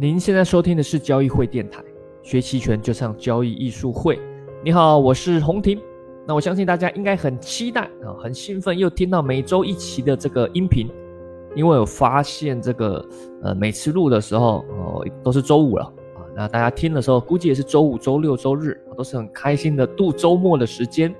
您现在收听的是交易会电台，学期权就上交易艺术会。你好，我是洪婷。那我相信大家应该很期待啊，很兴奋，又听到每周一期的这个音频，因为我发现这个呃每次录的时候哦都是周五了啊，那大家听的时候估计也是周五、周六、周日，都是很开心的度周末的时间。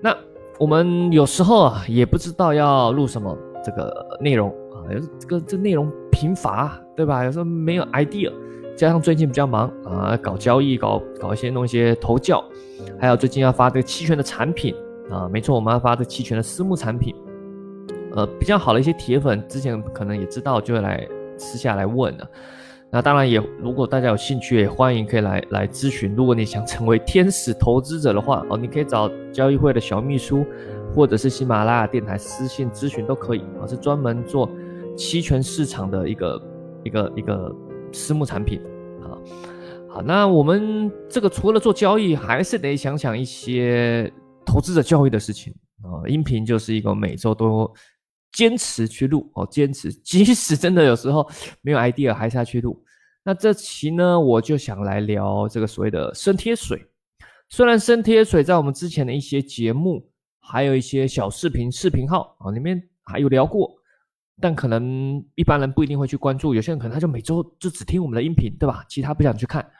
那我们有时候啊也不知道要录什么这个内容啊，这个这内容贫乏。对吧？有时候没有 idea，加上最近比较忙啊，搞交易，搞搞一些弄一些投教，还有最近要发这个期权的产品啊，没错，我们要发这期权的私募产品。呃，比较好的一些铁粉之前可能也知道，就会来私下来问了。那当然也，如果大家有兴趣，也欢迎可以来来咨询。如果你想成为天使投资者的话，哦，你可以找交易会的小秘书，或者是喜马拉雅电台私信咨询都可以啊，是专门做期权市场的一个。一个一个私募产品啊，好，那我们这个除了做交易，还是得想想一些投资者教育的事情啊。音频就是一个每周都坚持去录哦，坚持，即使真的有时候没有 idea，还是要去录。那这期呢，我就想来聊这个所谓的生贴水。虽然生贴水在我们之前的一些节目，还有一些小视频视频号啊里面还有聊过。但可能一般人不一定会去关注，有些人可能他就每周就只听我们的音频，对吧？其他不想去看。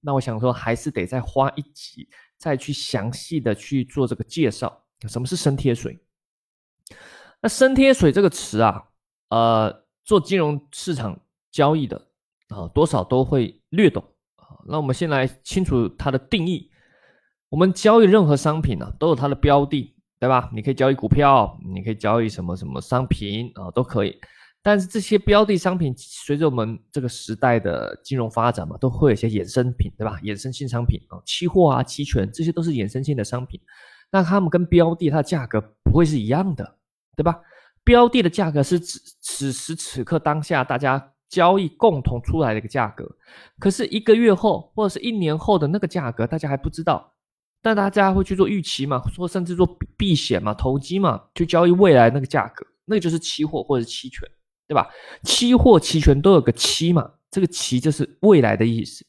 那我想说，还是得再花一集，再去详细的去做这个介绍。什么是生贴水？那生贴水这个词啊，呃，做金融市场交易的啊，多少都会略懂啊。那我们先来清楚它的定义。我们交易任何商品呢，都有它的标的。对吧？你可以交易股票，你可以交易什么什么商品啊，都可以。但是这些标的商品随着我们这个时代的金融发展嘛，都会有一些衍生品，对吧？衍生性商品啊，期货啊、期权，这些都是衍生性的商品。那它们跟标的它的价格不会是一样的，对吧？标的的价格是指此时此刻当下大家交易共同出来的一个价格，可是一个月后或者是一年后的那个价格，大家还不知道。但大家会去做预期嘛，说甚至做避险嘛、投机嘛，去交易未来那个价格，那就是期货或者期权，对吧？期货、期权都有个期嘛，这个期就是未来的意思。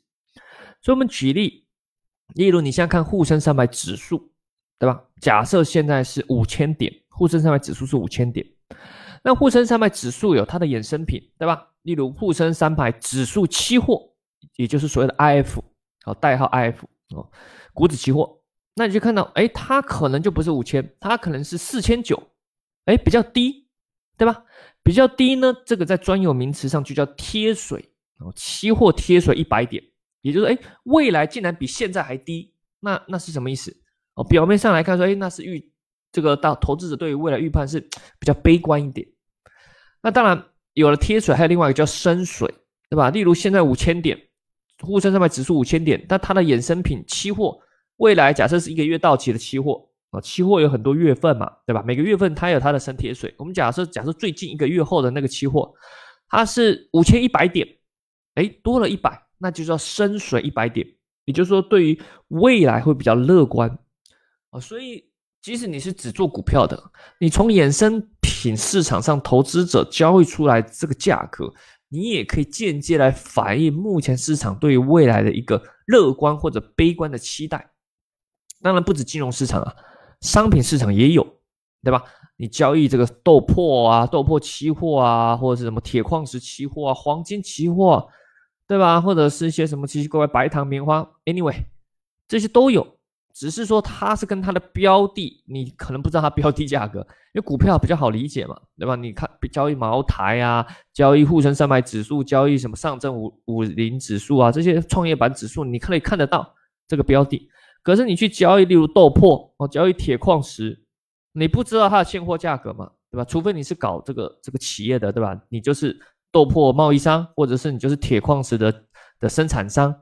所以我们举例，例如你现在看沪深三百指数，对吧？假设现在是五千点，沪深三百指数是五千点，那沪深三百指数有它的衍生品，对吧？例如沪深三百指数期货，也就是所谓的 IF，好，代号 IF 哦，股指期货。那你就看到，哎，它可能就不是五千，它可能是四千九，哎，比较低，对吧？比较低呢，这个在专有名词上就叫贴水哦，期货贴水一百点，也就是，哎，未来竟然比现在还低，那那是什么意思？哦，表面上来看说，哎，那是预这个到投资者对于未来预判是比较悲观一点。那当然有了贴水，还有另外一个叫深水，对吧？例如现在五千点，沪深三百指数五千点，但它的衍生品期货。未来假设是一个月到期的期货啊，期货有很多月份嘛，对吧？每个月份它有它的升贴水。我们假设假设最近一个月后的那个期货，它是五千一百点，哎，多了一百，那就叫升水一百点。也就是说，对于未来会比较乐观啊。所以，即使你是只做股票的，你从衍生品市场上投资者交易出来这个价格，你也可以间接来反映目前市场对于未来的一个乐观或者悲观的期待。当然不止金融市场啊，商品市场也有，对吧？你交易这个豆粕啊、豆粕期货啊，或者是什么铁矿石期货啊、黄金期货，对吧？或者是一些什么奇奇怪怪白糖、棉花，anyway，这些都有。只是说它是跟它的标的，你可能不知道它标的价格，因为股票比较好理解嘛，对吧？你看交易茅台啊，交易沪深三百指数，交易什么上证五五零指数啊，这些创业板指数，你可以看得到这个标的。可是你去交易，例如豆粕哦，交易铁矿石，你不知道它的现货价格嘛，对吧？除非你是搞这个这个企业的，对吧？你就是豆粕贸易商，或者是你就是铁矿石的的生产商，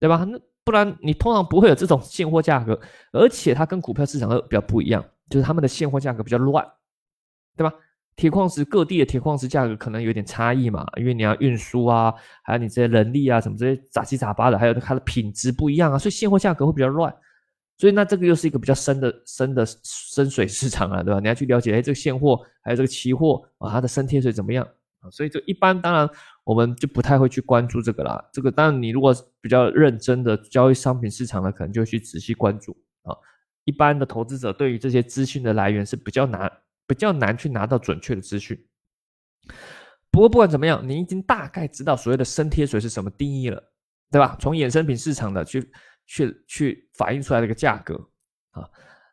对吧？那不然你通常不会有这种现货价格，而且它跟股票市场比较不一样，就是他们的现货价格比较乱，对吧？铁矿石各地的铁矿石价格可能有点差异嘛，因为你要运输啊，还有你这些人力啊，什么这些杂七杂八的，还有它的品质不一样啊，所以现货价格会比较乱。所以那这个又是一个比较深的深的深水市场啊，对吧？你要去了解，哎，这个现货还有这个期货啊，它的生贴水怎么样啊？所以就一般，当然我们就不太会去关注这个啦。这个当然，你如果比较认真的交易商品市场呢，可能就去仔细关注啊。一般的投资者对于这些资讯的来源是比较难、比较难去拿到准确的资讯。不过不管怎么样，你已经大概知道所谓的生贴水是什么定义了，对吧？从衍生品市场的去去去反映出来的一个价格啊，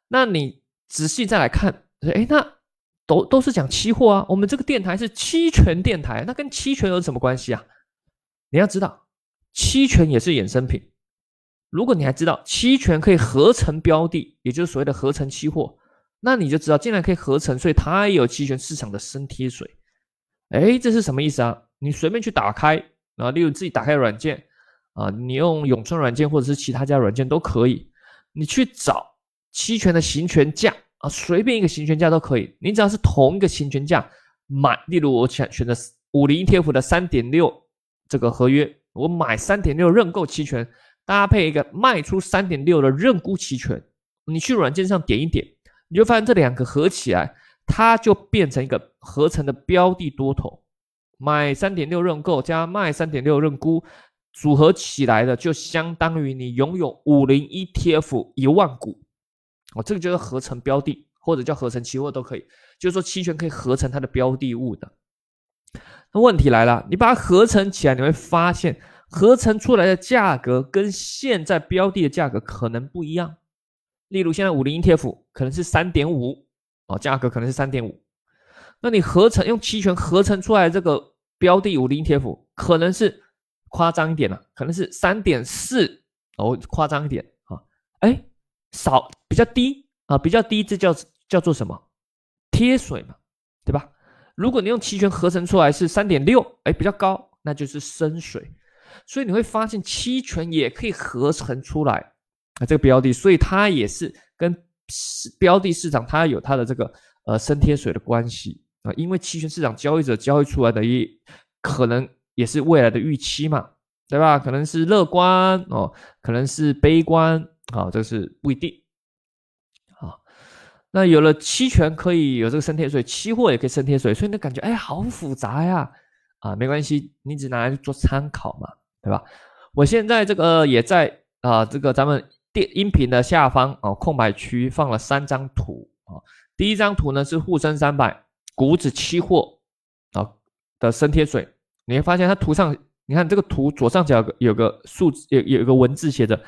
那你仔细再来看，哎，那都都是讲期货啊。我们这个电台是期权电台，那跟期权有什么关系啊？你要知道，期权也是衍生品。如果你还知道期权可以合成标的，也就是所谓的合成期货，那你就知道，既然可以合成，所以它也有期权市场的生贴水。哎，这是什么意思啊？你随便去打开啊，例如自己打开软件啊，你用永春软件或者是其他家软件都可以，你去找期权的行权价啊，随便一个行权价都可以。你只要是同一个行权价买，例如我选选择五零 ETF 的三点六这个合约，我买三点六认购期权，搭配一个卖出三点六的认沽期权，你去软件上点一点，你就发现这两个合起来。它就变成一个合成的标的多头，买三点六认购加卖三点六认沽，组合起来的就相当于你拥有五零 ETF 一万股，哦，这个就是合成标的，或者叫合成期货都可以，就是说期权可以合成它的标的物的。那问题来了，你把它合成起来，你会发现合成出来的价格跟现在标的的价格可能不一样。例如现在五零 ETF 可能是三点五。哦，价格可能是三点五，那你合成用期权合成出来这个标的五零 ETF 可能是夸张一点了，可能是三点四哦，夸张一点啊，哎，少比较低啊，比较低，这叫叫做什么？贴水嘛，对吧？如果你用期权合成出来是三点六，哎，比较高，那就是深水。所以你会发现期权也可以合成出来啊，这个标的，所以它也是跟。是标的市场，它有它的这个呃生贴水的关系啊，因为期权市场交易者交易出来的也可能也是未来的预期嘛，对吧？可能是乐观哦，可能是悲观啊，这是不一定啊。那有了期权可以有这个生贴水，期货也可以生贴水，所以你感觉哎好复杂呀啊，没关系，你只拿来做参考嘛，对吧？我现在这个也在啊，这个咱们。电音频的下方哦，空白区放了三张图啊。第一张图呢是沪深三百股指期货啊的升贴水，你会发现它图上，你看这个图左上角有个数字，有有一个文字写着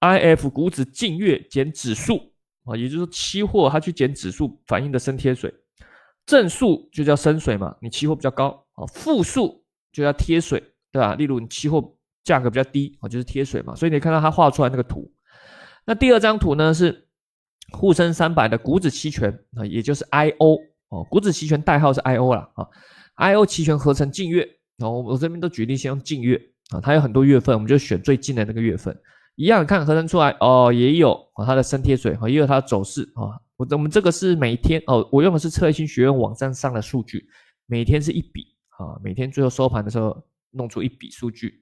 “IF 股指近月减指数”啊，也就是说期货它去减指数反映的升贴水，正数就叫升水嘛，你期货比较高啊，负数就叫贴水，对吧？例如你期货价格比较低啊，就是贴水嘛。所以你看到它画出来那个图。那第二张图呢是沪深三百的股指期权啊，也就是 I O 哦，股指期权代号是 I O 了啊，I O 期权合成近月，然后我这边都举例先用近月啊，它有很多月份，我们就选最近的那个月份，一样看合成出来哦，也有啊它的升贴水啊，也有它的走势啊，我我们这个是每天哦，我用的是策略性学院网站上的数据，每天是一笔啊，每天最后收盘的时候弄出一笔数据。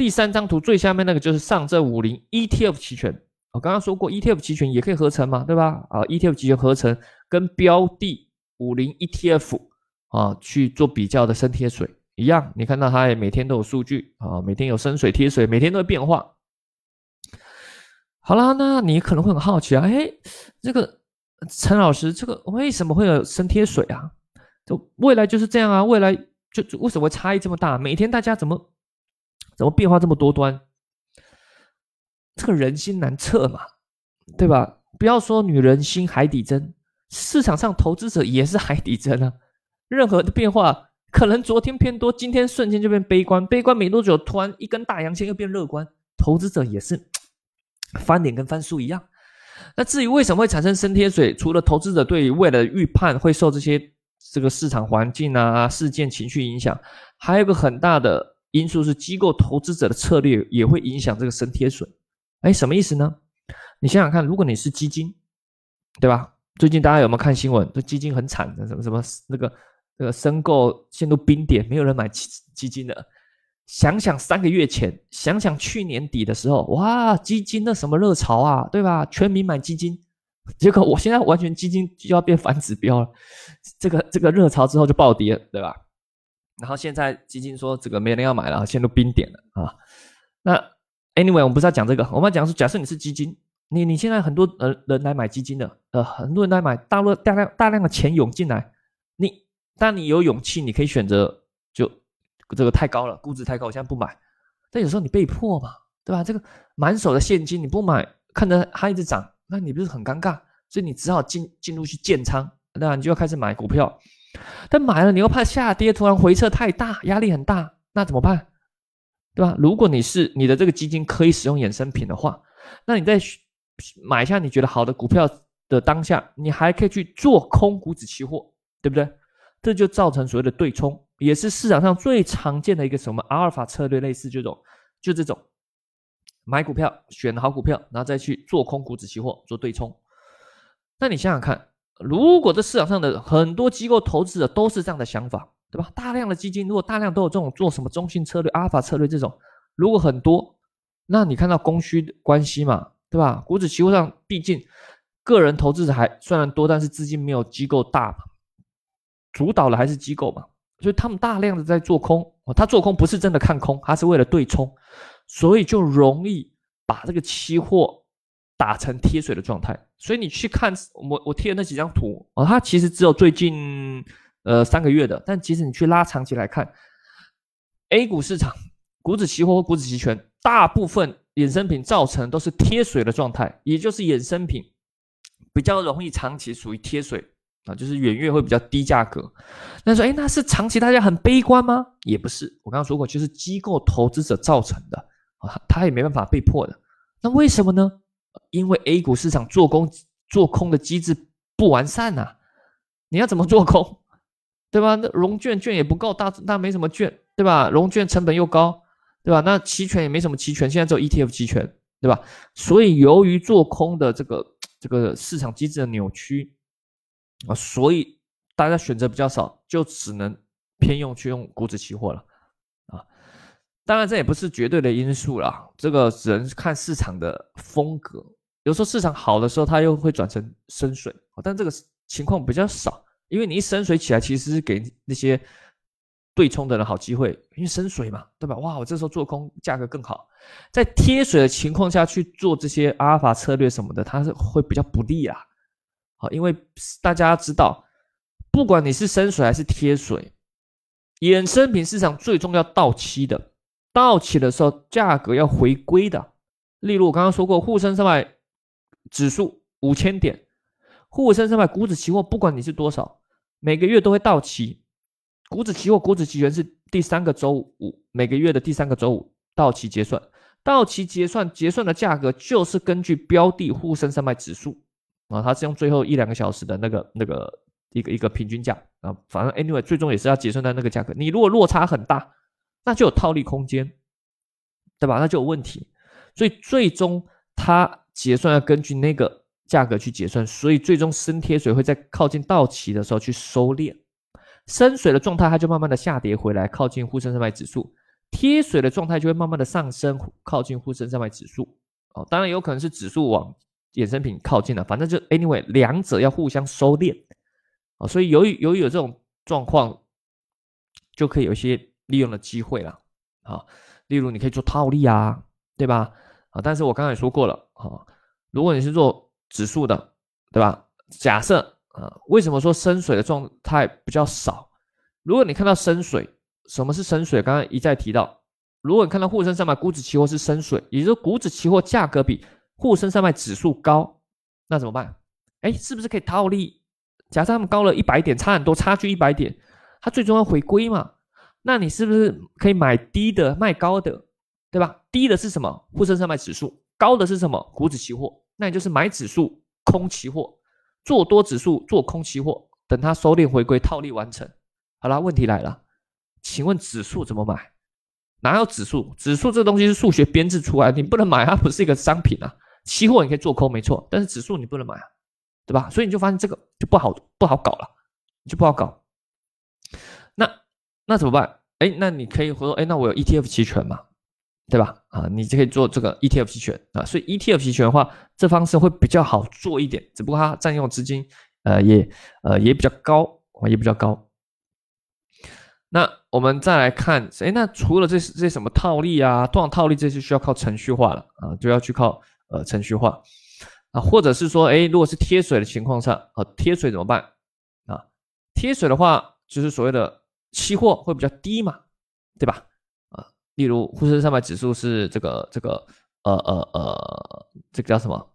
第三张图最下面那个就是上证五零 ETF 期权，我刚刚说过 ETF 期权也可以合成嘛，对吧？啊，ETF 期权合成跟标的五零 ETF 啊去做比较的升贴水一样，你看到它也每天都有数据啊，每天有升水贴水，每天都会变化。好啦，那你可能会很好奇啊，哎，这个陈老师，这个为什么会有升贴水啊？就未来就是这样啊，未来就为什么差异这么大？每天大家怎么？怎么变化这么多端？这个人心难测嘛，对吧？不要说女人心海底针，市场上投资者也是海底针啊。任何的变化，可能昨天偏多，今天瞬间就变悲观，悲观没多久，突然一根大阳线又变乐观。投资者也是 翻脸跟翻书一样。那至于为什么会产生升贴水，除了投资者对于未来的预判会受这些这个市场环境啊、事件情绪影响，还有个很大的。因素是机构投资者的策略也会影响这个升贴水，哎，什么意思呢？你想想看，如果你是基金，对吧？最近大家有没有看新闻？这基金很惨的，什么什么那个那个申购陷入冰点，没有人买基基金的。想想三个月前，想想去年底的时候，哇，基金的什么热潮啊，对吧？全民买基金，结果我现在完全基金就要变反指标了，这个这个热潮之后就暴跌，对吧？然后现在基金说这个没人要买了，陷入冰点了啊。那 anyway，我们不是要讲这个，我们要讲是假设你是基金，你你现在很多呃人来买基金的，呃很多人来买，大陆大量大量的钱涌进来，你当你有勇气，你可以选择就这个太高了，估值太高，我现在不买。但有时候你被迫嘛，对吧？这个满手的现金你不买，看着它一直涨，那你不是很尴尬？所以你只好进进入去建仓，那？你就要开始买股票。但买了你又怕下跌，突然回撤太大，压力很大，那怎么办？对吧？如果你是你的这个基金可以使用衍生品的话，那你在买下你觉得好的股票的当下，你还可以去做空股指期货，对不对？这就造成所谓的对冲，也是市场上最常见的一个什么阿尔法策略，类似这种，就这种买股票选好股票，然后再去做空股指期货做对冲。那你想想看。如果这市场上的很多机构投资者都是这样的想法，对吧？大量的基金如果大量都有这种做什么中性策略、阿尔法策略这种，如果很多，那你看到供需关系嘛，对吧？股指期货上毕竟个人投资者还虽然多，但是资金没有机构大嘛，主导的还是机构嘛，所以他们大量的在做空，他做空不是真的看空，他是为了对冲，所以就容易把这个期货。打成贴水的状态，所以你去看我我贴的那几张图哦，它其实只有最近呃三个月的，但其实你去拉长期来看，A 股市场股指期货或股指期权大部分衍生品造成都是贴水的状态，也就是衍生品比较容易长期属于贴水啊，就是远月会比较低价格。那说哎，那是长期大家很悲观吗？也不是，我刚刚说过，就是机构投资者造成的啊，他也没办法被迫的。那为什么呢？因为 A 股市场做空做空的机制不完善呐，你要怎么做空，对吧？那融券券也不够大，那没什么券，对吧？融券成本又高，对吧？那期权也没什么期权，现在只有 ETF 期权，对吧？所以由于做空的这个这个市场机制的扭曲啊，所以大家选择比较少，就只能偏用去用股指期货了。当然，这也不是绝对的因素啦，这个只能看市场的风格。有时候市场好的时候，它又会转成深水，但这个情况比较少，因为你一深水起来，其实是给那些对冲的人好机会，因为深水嘛，对吧？哇，我这时候做空价格更好，在贴水的情况下去做这些阿尔法策略什么的，它是会比较不利啊。好，因为大家知道，不管你是深水还是贴水，衍生品市场最终要到期的。到期的时候，价格要回归的。例如我刚刚说过，沪深三百指数五千点，沪深三百股指期货，不管你是多少，每个月都会到期。股指期货、股指期权是第三个周五，每个月的第三个周五到期结算。到期结算结算的价格就是根据标的沪深三百指数啊，它是用最后一两个小时的那个那个一个一个平均价啊，反正 anyway 最终也是要结算在那个价格。你如果落差很大。那就有套利空间，对吧？那就有问题，所以最终它结算要根据那个价格去结算，所以最终深贴水会在靠近到期的时候去收敛，深水的状态它就慢慢的下跌回来，靠近沪深三百指数；贴水的状态就会慢慢的上升，靠近沪深三百指数。哦，当然有可能是指数往衍生品靠近了，反正就 anyway 两者要互相收敛。哦，所以由于由于有这种状况，就可以有一些。利用的机会了，啊，例如你可以做套利啊，对吧？啊，但是我刚才也说过了，啊，如果你是做指数的，对吧？假设啊，为什么说深水的状态比较少？如果你看到深水，什么是深水？刚刚一再提到，如果你看到沪深三百股指期货是深水，也就是股指期货价格比沪深三百指数高，那怎么办？哎，是不是可以套利？假设他们高了一百点，差很多，差距一百点，它最终要回归嘛？那你是不是可以买低的卖高的，对吧？低的是什么？沪深三百指数，高的是什么？股指期货。那你就是买指数空期货，做多指数做空期货，等它收敛回归套利完成。好了，问题来了，请问指数怎么买？哪有指数？指数这东西是数学编制出来，你不能买，它不是一个商品啊。期货你可以做空没错，但是指数你不能买啊，对吧？所以你就发现这个就不好不好搞了，就不好搞。那。怎么办？哎，那你可以说，哎，那我有 ETF 期权嘛，对吧？啊，你就可以做这个 ETF 期权啊。所以 ETF 期权的话，这方式会比较好做一点，只不过它占用资金，呃，也呃也比较高啊，也比较高。那我们再来看，哎，那除了这这些什么套利啊、多少套利，这些需要靠程序化了啊，就要去靠呃程序化啊，或者是说，哎，如果是贴水的情况下，啊，贴水怎么办啊？贴水的话，就是所谓的期货会比较低嘛，对吧？啊，例如沪深三百指数是这个这个呃呃呃，这个叫什么？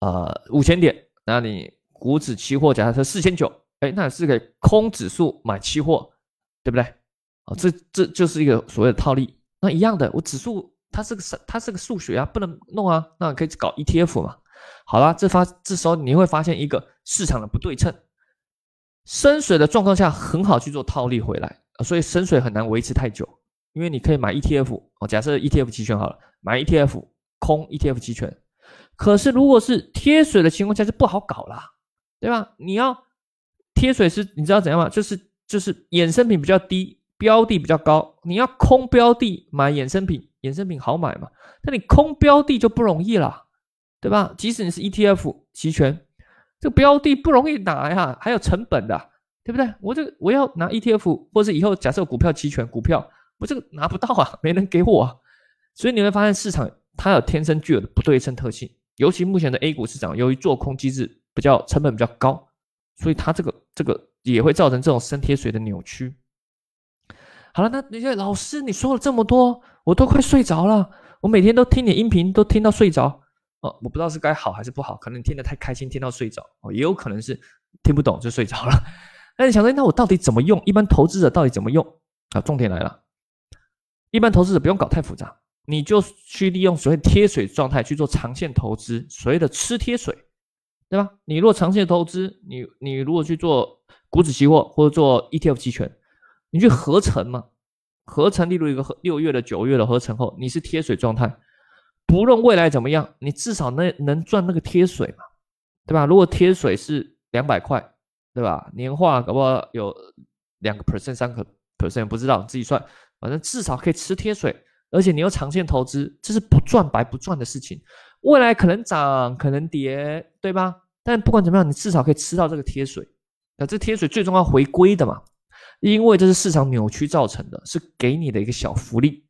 呃，五千点，那你股指期货假设是四千九，哎，那是给空指数买期货。对不对？啊，这这就是一个所谓的套利。那一样的，我指数它是个它是个数学啊，不能弄啊。那可以搞 ETF 嘛？好了，这发这时候你会发现一个市场的不对称，深水的状况下很好去做套利回来，所以深水很难维持太久，因为你可以买 ETF 哦，假设 ETF 期权好了，买 ETF 空 ETF 期权。可是如果是贴水的情况下就不好搞啦，对吧？你要贴水是，你知道怎样吗？就是。就是衍生品比较低，标的比较高。你要空标的买衍生品，衍生品好买嘛？那你空标的就不容易了，对吧？即使你是 ETF 期权，这个标的不容易拿呀，还有成本的，对不对？我这个我要拿 ETF，或者以后假设股票期权，股票我这个拿不到啊，没人给我啊。所以你会发现市场它有天生具有的不对称特性，尤其目前的 A 股市场，由于做空机制比较成本比较高，所以它这个这个。也会造成这种生贴水的扭曲。好了，那那些老师，你说了这么多，我都快睡着了。我每天都听你音频，都听到睡着。哦，我不知道是该好还是不好，可能听得太开心，听到睡着。哦，也有可能是听不懂就睡着了。那你想说，那我到底怎么用？一般投资者到底怎么用？啊，重点来了。一般投资者不用搞太复杂，你就去利用所谓贴水状态去做长线投资，所谓的吃贴水，对吧？你如果长线投资，你你如果去做。股指期货或者做 ETF 期权，你去合成嘛？合成，例如一个六月的、九月的合成后，你是贴水状态，不论未来怎么样，你至少能能赚那个贴水嘛，对吧？如果贴水是两百块，对吧？年化搞不好有两个 percent、三个 percent，不知道自己算，反正至少可以吃贴水，而且你又长线投资，这是不赚白不赚的事情。未来可能涨，可能跌，对吧？但不管怎么样，你至少可以吃到这个贴水。那这贴水最终要回归的嘛？因为这是市场扭曲造成的，是给你的一个小福利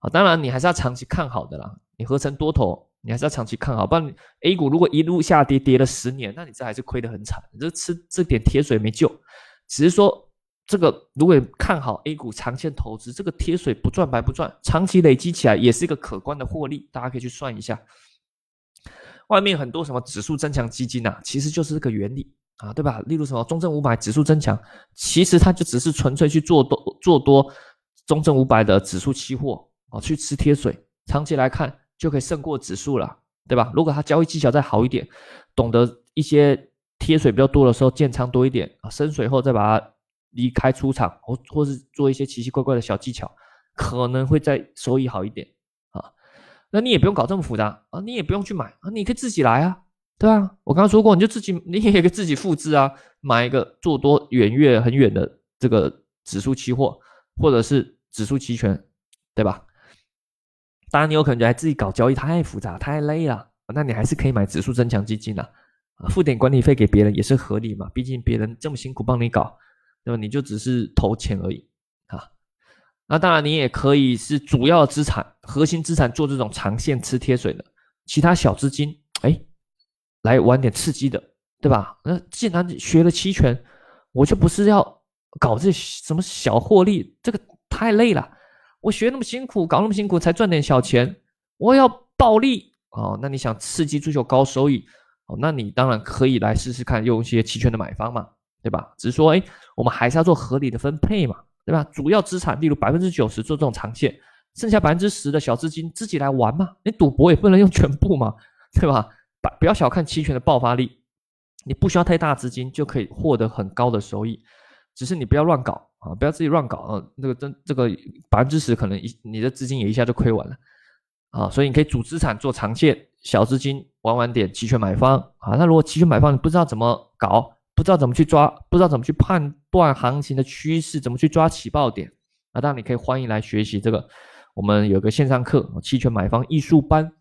啊。当然，你还是要长期看好的啦。你合成多头，你还是要长期看好。不然，A 股如果一路下跌，跌了十年，那你这还是亏得很惨。你这吃这点贴水没救。只是说，这个如果看好 A 股长线投资，这个贴水不赚白不赚，长期累积起来也是一个可观的获利。大家可以去算一下。外面很多什么指数增强基金啊，其实就是这个原理。啊，对吧？例如什么中证五百指数增强，其实它就只是纯粹去做多做多中证五百的指数期货啊，去吃贴水，长期来看就可以胜过指数了，对吧？如果它交易技巧再好一点，懂得一些贴水比较多的时候建仓多一点啊，深水后再把它离开出场，或或是做一些奇奇怪怪的小技巧，可能会再收益好一点啊。那你也不用搞这么复杂啊，你也不用去买啊，你可以自己来啊。对啊，我刚刚说过，你就自己你也可以自己复制啊，买一个做多远月很远的这个指数期货，或者是指数期权，对吧？当然你有可能觉得自己搞交易太复杂太累了，那你还是可以买指数增强基金的，啊，付点管理费给别人也是合理嘛，毕竟别人这么辛苦帮你搞，那么？你就只是投钱而已啊。那当然你也可以是主要资产、核心资产做这种长线吃贴水的，其他小资金，哎。来玩点刺激的，对吧？那既然学了期权，我就不是要搞这什么小获利，这个太累了。我学那么辛苦，搞那么辛苦才赚点小钱，我要暴利哦。那你想刺激追求高收益哦？那你当然可以来试试看，用一些期权的买方嘛，对吧？只是说，哎，我们还是要做合理的分配嘛，对吧？主要资产，例如百分之九十做这种长线，剩下百分之十的小资金自己来玩嘛。你赌博也不能用全部嘛，对吧？不不要小看期权的爆发力，你不需要太大资金就可以获得很高的收益，只是你不要乱搞啊，不要自己乱搞啊，那个真这个百分之十可能一你的资金也一下就亏完了啊，所以你可以主资产做长线，小资金玩玩点期权买方啊。那如果期权买方你不知道怎么搞，不知道怎么去抓，不知道怎么去判断行情的趋势，怎么去抓起爆点，那当然你可以欢迎来学习这个，我们有个线上课期权买方艺术班。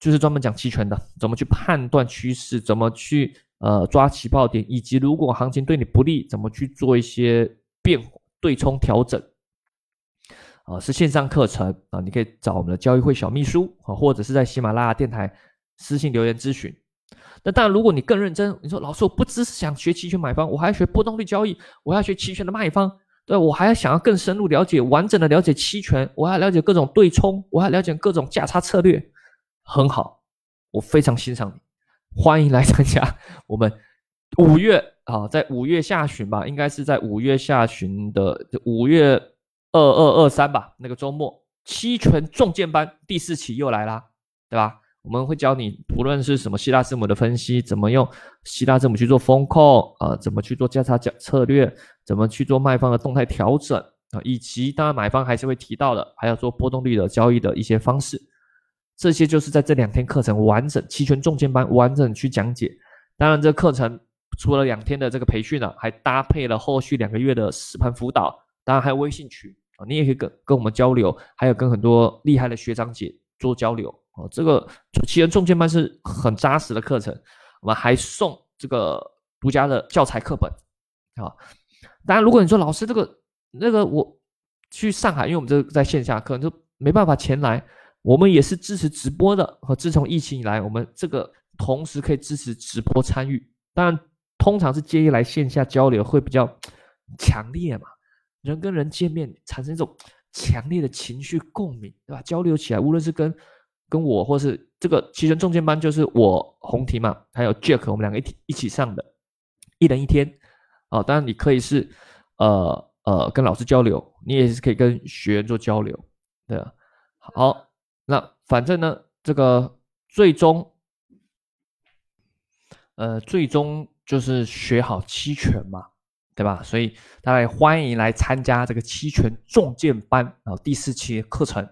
就是专门讲期权的，怎么去判断趋势，怎么去呃抓起爆点，以及如果行情对你不利，怎么去做一些变对冲调整，啊，是线上课程啊，你可以找我们的交易会小秘书啊，或者是在喜马拉雅电台私信留言咨询。那当然，如果你更认真，你说老师我不只是想学期权买方，我还要学波动率交易，我要学期权的卖方，对我还要想要更深入了解、完整的了解期权，我还要了解各种对冲，我还了解各种价差策略，很好，我非常欣赏你，欢迎来参加我们五月啊，在五月下旬吧，应该是在五月下旬的五月二二二三吧，那个周末期权重剑班第四期又来啦，对吧？我们会教你，不论是什么希腊字母的分析，怎么用希腊字母去做风控啊，怎么去做价差价策略，怎么去做卖方的动态调整啊，以及当然买方还是会提到的，还要做波动率的交易的一些方式。这些就是在这两天课程完整期权重剑班完整去讲解。当然，这课程除了两天的这个培训呢，还搭配了后续两个月的实盘辅导，当然还有微信群啊，你也可以跟跟我们交流，还有跟很多厉害的学长姐做交流。啊，这个奇人重剑班是很扎实的课程，我们还送这个独家的教材课本啊。当然，如果你说老师这个那个我去上海，因为我们这个在线下课就没办法前来，我们也是支持直播的。和自从疫情以来，我们这个同时可以支持直播参与。当然，通常是建议来线下交流会比较强烈嘛，人跟人见面产生一种强烈的情绪共鸣，对吧？交流起来，无论是跟跟我或是这个期权中间班，就是我红提嘛，还有 Jack，我们两个一起一起上的，一人一天啊。当然你可以是呃呃跟老师交流，你也是可以跟学员做交流，对啊。好，那反正呢，这个最终呃最终就是学好期权嘛，对吧？所以大家欢迎来参加这个期权重剑班啊第四期课程。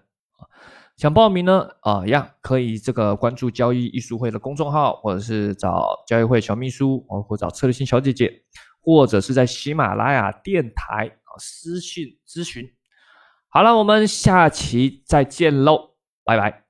想报名呢？啊，一样可以这个关注交易艺术会的公众号，或者是找交易会小秘书，哦，或找策略性小姐姐，或者是在喜马拉雅电台啊私信咨询。好了，我们下期再见喽，拜拜。